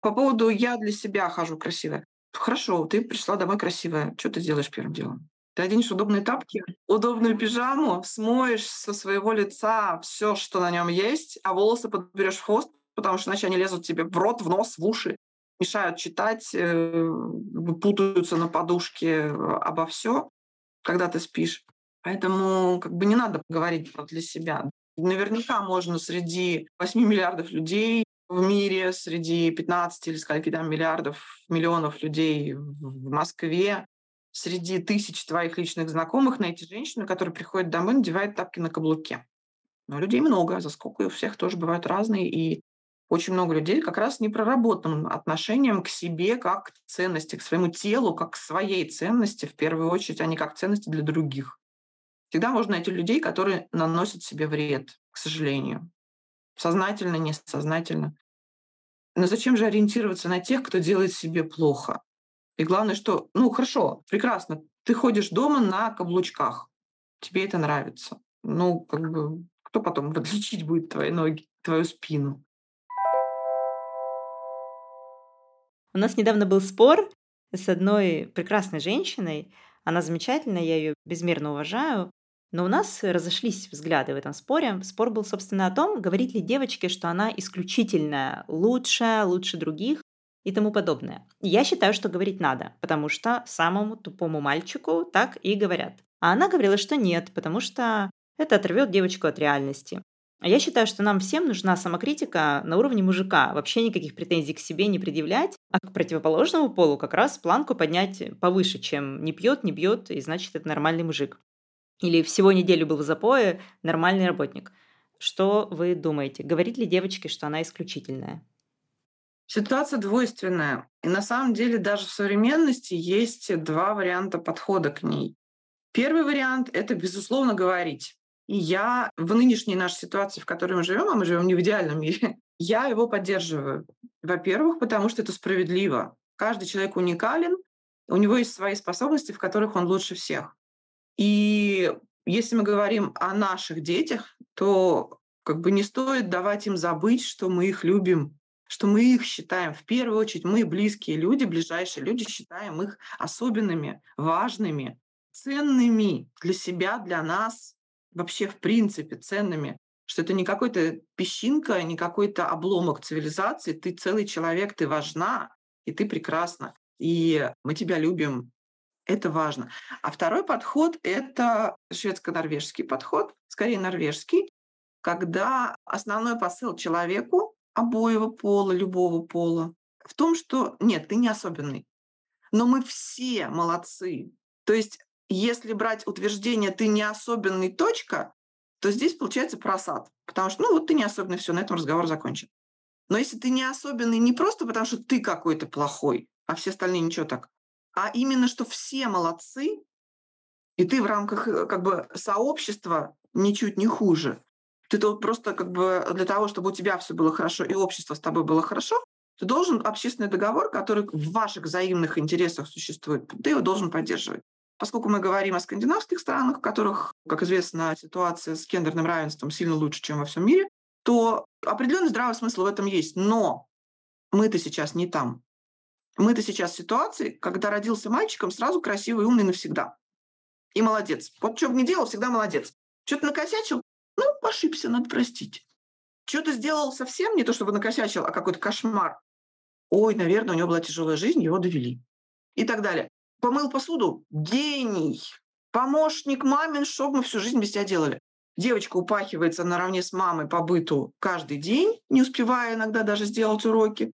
По поводу «я для себя хожу красивая». Хорошо, ты пришла домой красивая. Что ты сделаешь первым делом? Ты оденешь удобные тапки, удобную пижаму, смоешь со своего лица все, что на нем есть, а волосы подберешь в хвост, потому что иначе они лезут тебе в рот, в нос, в уши, мешают читать, э, путаются на подушке э, обо все, когда ты спишь. Поэтому как бы не надо говорить для себя. Наверняка можно среди 8 миллиардов людей в мире, среди 15 или скольки там миллиардов, миллионов людей в Москве, среди тысяч твоих личных знакомых найти женщину, которая приходит домой, надевает тапки на каблуке. Но людей много, за сколько у всех тоже бывают разные, и очень много людей как раз непроработанным отношением к себе как к ценности, к своему телу, как к своей ценности, в первую очередь, а не как ценности для других. Всегда можно найти людей, которые наносят себе вред, к сожалению. Сознательно, несознательно. Но зачем же ориентироваться на тех, кто делает себе плохо? И главное, что, ну хорошо, прекрасно, ты ходишь дома на каблучках, тебе это нравится. Ну, как бы, кто потом подлечить будет твои ноги, твою спину? У нас недавно был спор с одной прекрасной женщиной. Она замечательная, я ее безмерно уважаю. Но у нас разошлись взгляды в этом споре. Спор был, собственно, о том, говорит ли девочке, что она исключительная, лучшая, лучше других и тому подобное. Я считаю, что говорить надо, потому что самому тупому мальчику так и говорят. А она говорила, что нет, потому что это оторвет девочку от реальности. А я считаю, что нам всем нужна самокритика на уровне мужика. Вообще никаких претензий к себе не предъявлять, а к противоположному полу как раз планку поднять повыше, чем не пьет, не бьет, и значит, это нормальный мужик. Или всего неделю был в запое, нормальный работник. Что вы думаете? Говорит ли девочке, что она исключительная? Ситуация двойственная. И на самом деле даже в современности есть два варианта подхода к ней. Первый вариант — это, безусловно, говорить. И я в нынешней нашей ситуации, в которой мы живем, а мы живем не в идеальном мире, я его поддерживаю. Во-первых, потому что это справедливо. Каждый человек уникален, у него есть свои способности, в которых он лучше всех. И если мы говорим о наших детях, то как бы не стоит давать им забыть, что мы их любим, что мы их считаем, в первую очередь, мы близкие люди, ближайшие люди, считаем их особенными, важными, ценными для себя, для нас, вообще в принципе ценными, что это не какой-то песчинка, не какой-то обломок цивилизации, ты целый человек, ты важна, и ты прекрасна, и мы тебя любим. Это важно. А второй подход — это шведско-норвежский подход, скорее норвежский, когда основной посыл человеку обоего пола, любого пола, в том, что нет, ты не особенный. Но мы все молодцы. То есть если брать утверждение «ты не особенный, точка», то здесь получается просад. Потому что, ну вот ты не особенный, все, на этом разговор закончен. Но если ты не особенный не просто потому, что ты какой-то плохой, а все остальные ничего так, а именно, что все молодцы, и ты в рамках э, как бы сообщества ничуть не хуже. Ты просто как бы для того, чтобы у тебя все было хорошо и общество с тобой было хорошо, ты должен общественный договор, который в ваших взаимных интересах существует, ты его должен поддерживать. Поскольку мы говорим о скандинавских странах, в которых, как известно, ситуация с гендерным равенством сильно лучше, чем во всем мире, то определенный здравый смысл в этом есть. Но мы-то сейчас не там. Мы-то сейчас в ситуации, когда родился мальчиком, сразу красивый, умный навсегда. И молодец. Вот что бы ни делал, всегда молодец. Что-то накосячил, ну, ошибся, надо простить. Что-то сделал совсем не то, чтобы накосячил, а какой-то кошмар. Ой, наверное, у него была тяжелая жизнь, его довели. И так далее. Помыл посуду? Гений! Помощник мамин, что мы всю жизнь без тебя делали? Девочка упахивается наравне с мамой по быту каждый день, не успевая иногда даже сделать уроки.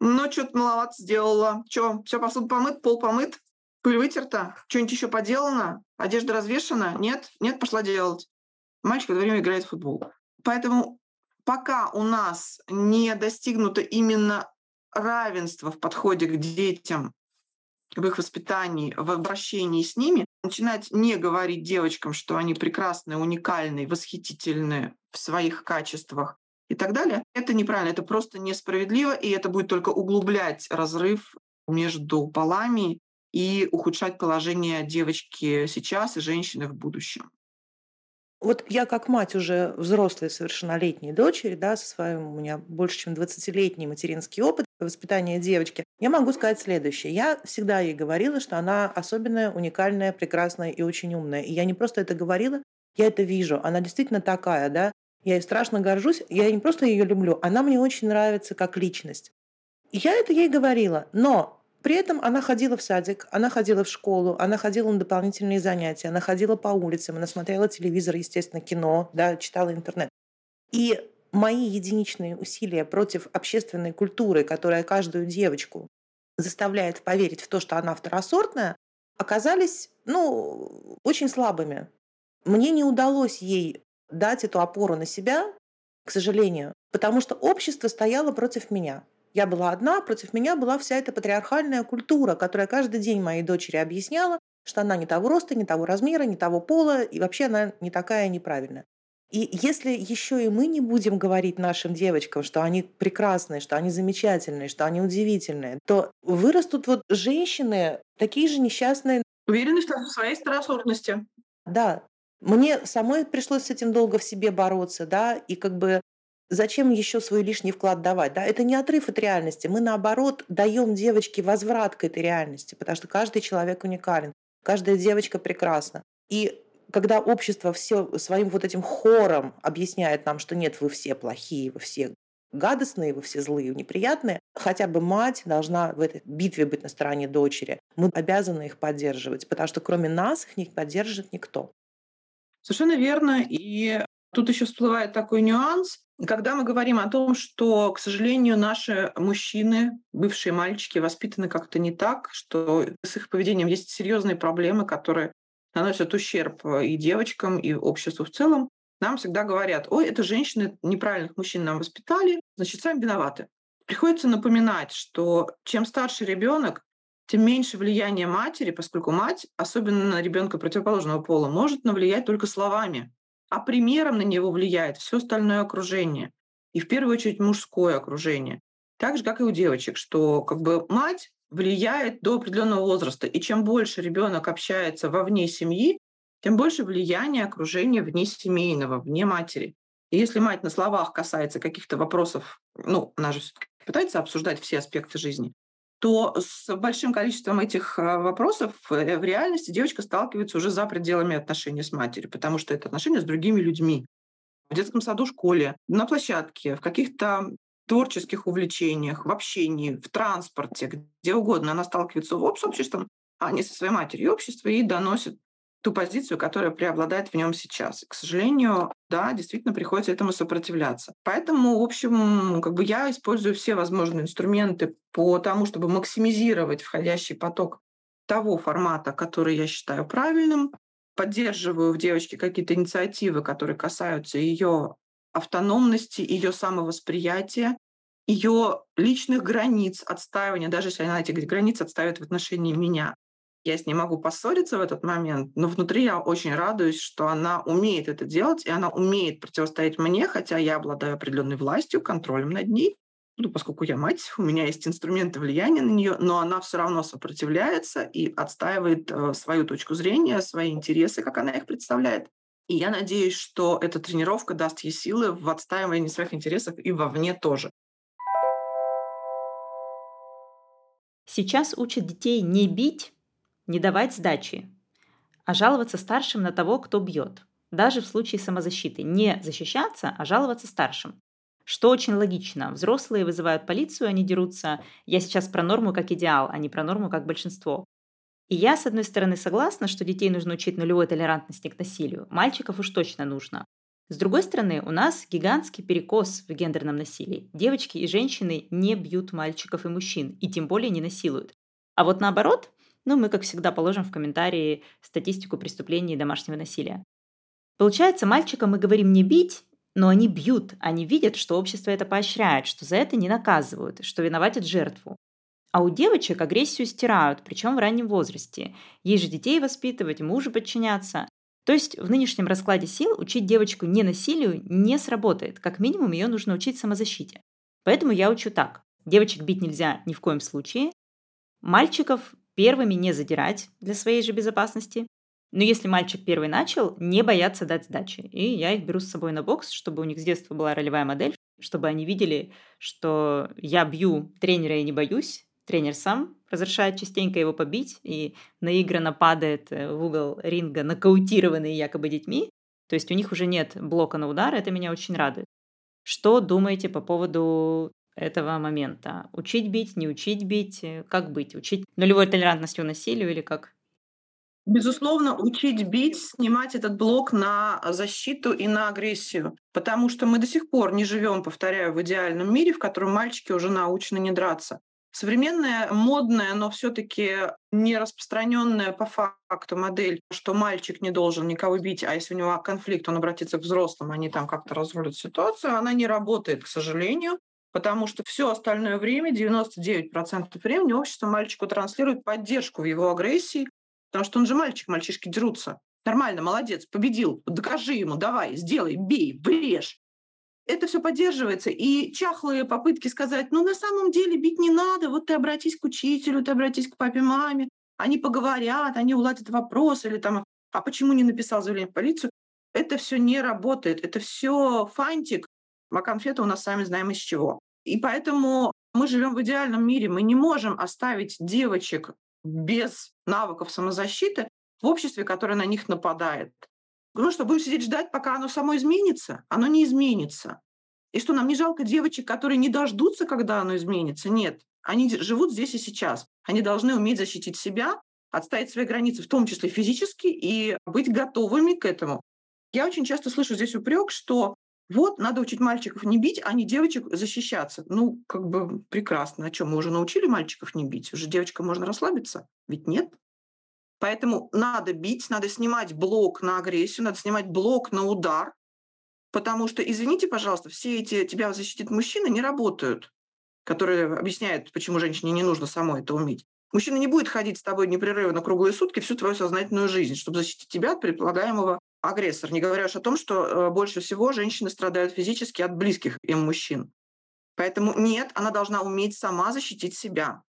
Но что-то маловато сделала. Что, все посуду помыт, пол помыт? Пыль вытерта? Что-нибудь еще поделано? Одежда развешена? Нет? Нет, пошла делать. Мальчик время играет в футбол. Поэтому пока у нас не достигнуто именно равенство в подходе к детям, в их воспитании, в обращении с ними, начинать не говорить девочкам, что они прекрасные, уникальные, восхитительные в своих качествах и так далее, это неправильно, это просто несправедливо, и это будет только углублять разрыв между полами и ухудшать положение девочки сейчас и женщины в будущем. Вот я как мать уже взрослой совершеннолетней дочери, да, со своим у меня больше чем 20-летний материнский опыт воспитания девочки, я могу сказать следующее. Я всегда ей говорила, что она особенная, уникальная, прекрасная и очень умная. И я не просто это говорила, я это вижу. Она действительно такая, да. Я ей страшно горжусь. Я не просто ее люблю, она мне очень нравится как личность. И я это ей говорила. Но при этом она ходила в садик, она ходила в школу, она ходила на дополнительные занятия, она ходила по улицам, она смотрела телевизор, естественно, кино, да, читала интернет. И мои единичные усилия против общественной культуры, которая каждую девочку заставляет поверить в то, что она второсортная, оказались ну, очень слабыми. Мне не удалось ей дать эту опору на себя, к сожалению, потому что общество стояло против меня. Я была одна, против меня была вся эта патриархальная культура, которая каждый день моей дочери объясняла, что она не того роста, не того размера, не того пола, и вообще она не такая неправильная. И если еще и мы не будем говорить нашим девочкам, что они прекрасные, что они замечательные, что они удивительные, то вырастут вот женщины такие же несчастные. Уверены, что в своей второсортности. Да. Мне самой пришлось с этим долго в себе бороться, да, и как бы Зачем еще свой лишний вклад давать? Да? Это не отрыв от реальности. Мы, наоборот, даем девочке возврат к этой реальности, потому что каждый человек уникален, каждая девочка прекрасна. И когда общество все своим вот этим хором объясняет нам, что нет, вы все плохие, вы все гадостные, вы все злые, неприятные, хотя бы мать должна в этой битве быть на стороне дочери. Мы обязаны их поддерживать, потому что кроме нас их не поддержит никто. Совершенно верно. И тут еще всплывает такой нюанс. Когда мы говорим о том, что, к сожалению, наши мужчины, бывшие мальчики, воспитаны как-то не так, что с их поведением есть серьезные проблемы, которые наносят ущерб и девочкам, и обществу в целом, нам всегда говорят, ой, это женщины неправильных мужчин нам воспитали, значит, сами виноваты. Приходится напоминать, что чем старше ребенок, тем меньше влияние матери, поскольку мать, особенно на ребенка противоположного пола, может навлиять только словами а примером на него влияет все остальное окружение. И в первую очередь мужское окружение. Так же, как и у девочек, что как бы мать влияет до определенного возраста. И чем больше ребенок общается вовне семьи, тем больше влияния окружения вне семейного, вне матери. И если мать на словах касается каких-то вопросов, ну, она же пытается обсуждать все аспекты жизни, то с большим количеством этих а, вопросов э, в реальности девочка сталкивается уже за пределами отношений с матерью, потому что это отношения с другими людьми. В детском саду, школе, на площадке, в каких-то творческих увлечениях, в общении, в транспорте, где угодно. Она сталкивается с обществом, а не со своей матерью общества и доносит ту позицию, которая преобладает в нем сейчас. К сожалению, да, действительно приходится этому сопротивляться. Поэтому, в общем, как бы я использую все возможные инструменты по тому, чтобы максимизировать входящий поток того формата, который я считаю правильным, поддерживаю в девочке какие-то инициативы, которые касаются ее автономности, ее самовосприятия, ее личных границ отстаивания, даже если она эти границы отставит в отношении меня я с ней могу поссориться в этот момент, но внутри я очень радуюсь, что она умеет это делать, и она умеет противостоять мне, хотя я обладаю определенной властью, контролем над ней. Ну, поскольку я мать, у меня есть инструменты влияния на нее, но она все равно сопротивляется и отстаивает э, свою точку зрения, свои интересы, как она их представляет. И я надеюсь, что эта тренировка даст ей силы в отстаивании своих интересов и вовне тоже. Сейчас учат детей не бить, не давать сдачи, а жаловаться старшим на того, кто бьет. Даже в случае самозащиты. Не защищаться, а жаловаться старшим. Что очень логично. Взрослые вызывают полицию, они дерутся. Я сейчас про норму как идеал, а не про норму как большинство. И я, с одной стороны, согласна, что детей нужно учить нулевой толерантности к насилию. Мальчиков уж точно нужно. С другой стороны, у нас гигантский перекос в гендерном насилии. Девочки и женщины не бьют мальчиков и мужчин, и тем более не насилуют. А вот наоборот, Ну, мы, как всегда, положим в комментарии статистику преступлений и домашнего насилия. Получается, мальчикам мы говорим не бить, но они бьют, они видят, что общество это поощряет, что за это не наказывают, что виноватят жертву. А у девочек агрессию стирают, причем в раннем возрасте. Ей же детей воспитывать, мужу подчиняться. То есть в нынешнем раскладе сил учить девочку не насилию не сработает. Как минимум ее нужно учить самозащите. Поэтому я учу так. Девочек бить нельзя ни в коем случае. Мальчиков первыми не задирать для своей же безопасности. Но если мальчик первый начал, не бояться дать сдачи. И я их беру с собой на бокс, чтобы у них с детства была ролевая модель, чтобы они видели, что я бью тренера и не боюсь. Тренер сам разрешает частенько его побить и наигранно падает э, в угол ринга, нокаутированный якобы детьми. То есть у них уже нет блока на удар, это меня очень радует. Что думаете по поводу этого момента? Учить бить, не учить бить? Как быть? Учить нулевой толерантностью насилию или как? Безусловно, учить бить, снимать этот блок на защиту и на агрессию. Потому что мы до сих пор не живем, повторяю, в идеальном мире, в котором мальчики уже научены не драться. Современная, модная, но все-таки не распространенная по факту модель, что мальчик не должен никого бить, а если у него конфликт, он обратится к взрослым, они там как-то разрулят ситуацию, она не работает, к сожалению, потому что все остальное время, 99% времени общество мальчику транслирует поддержку в его агрессии, Потому что он же мальчик, мальчишки дерутся. Нормально, молодец, победил. Докажи ему, давай, сделай, бей, врежь. Это все поддерживается. И чахлые попытки сказать, ну на самом деле бить не надо, вот ты обратись к учителю, ты обратись к папе, маме, они поговорят, они уладят вопрос, или там, а почему не написал заявление в полицию? Это все не работает, это все фантик, а конфеты у нас сами знаем из чего. И поэтому мы живем в идеальном мире, мы не можем оставить девочек без навыков самозащиты в обществе, которое на них нападает. Ну что, будем сидеть ждать, пока оно само изменится? Оно не изменится. И что, нам не жалко девочек, которые не дождутся, когда оно изменится? Нет. Они живут здесь и сейчас. Они должны уметь защитить себя, отставить свои границы, в том числе физически, и быть готовыми к этому. Я очень часто слышу здесь упрек, что вот, надо учить мальчиков не бить, а не девочек защищаться. Ну, как бы прекрасно. А что, мы уже научили мальчиков не бить? Уже девочкам можно расслабиться? Ведь нет. Поэтому надо бить, надо снимать блок на агрессию, надо снимать блок на удар, потому что, извините, пожалуйста, все эти «тебя защитит мужчина» не работают, которые объясняют, почему женщине не нужно самой это уметь. Мужчина не будет ходить с тобой непрерывно круглые сутки всю твою сознательную жизнь, чтобы защитить тебя от предполагаемого агрессор. Не говоря уж о том, что э, больше всего женщины страдают физически от близких им мужчин. Поэтому нет, она должна уметь сама защитить себя.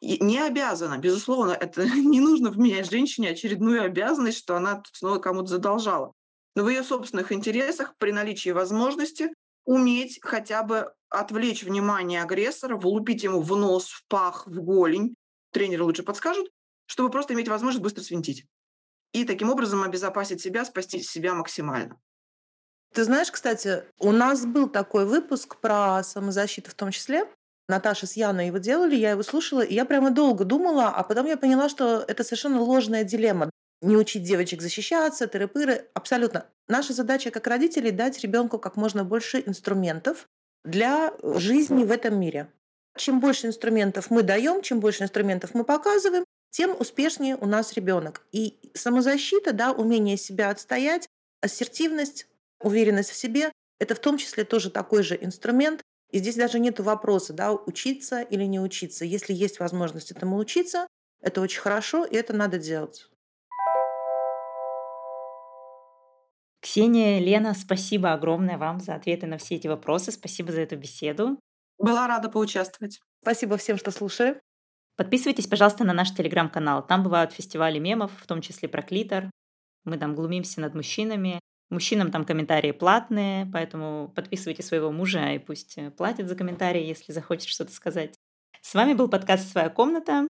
И не обязана, безусловно, это не нужно вменять женщине очередную обязанность, что она снова кому-то задолжала. Но в ее собственных интересах, при наличии возможности, уметь хотя бы отвлечь внимание агрессора, влупить ему в нос, в пах, в голень, тренеры лучше подскажут, чтобы просто иметь возможность быстро свинтить и таким образом обезопасить себя, спасти себя максимально. Ты знаешь, кстати, у нас был такой выпуск про самозащиту в том числе. Наташа с Яной его делали, я его слушала, и я прямо долго думала, а потом я поняла, что это совершенно ложная дилемма. Не учить девочек защищаться, тыры-пыры. Абсолютно. Наша задача как родителей дать ребенку как можно больше инструментов для жизни в этом мире. Чем больше инструментов мы даем, чем больше инструментов мы показываем, тем успешнее у нас ребенок. И самозащита, да, умение себя отстоять, ассертивность, уверенность в себе – это в том числе тоже такой же инструмент. И здесь даже нет вопроса, да, учиться или не учиться. Если есть возможность этому учиться, это очень хорошо, и это надо делать. Ксения, Лена, спасибо огромное вам за ответы на все эти вопросы. Спасибо за эту беседу. Была рада поучаствовать. Спасибо всем, что слушали. Подписывайтесь, пожалуйста, на наш телеграм-канал. Там бывают фестивали мемов, в том числе про клитор. Мы там глумимся над мужчинами. Мужчинам там комментарии платные, поэтому подписывайте своего мужа и пусть э, платит за комментарии, если захочет что-то сказать. С вами был подкаст «Своя комната».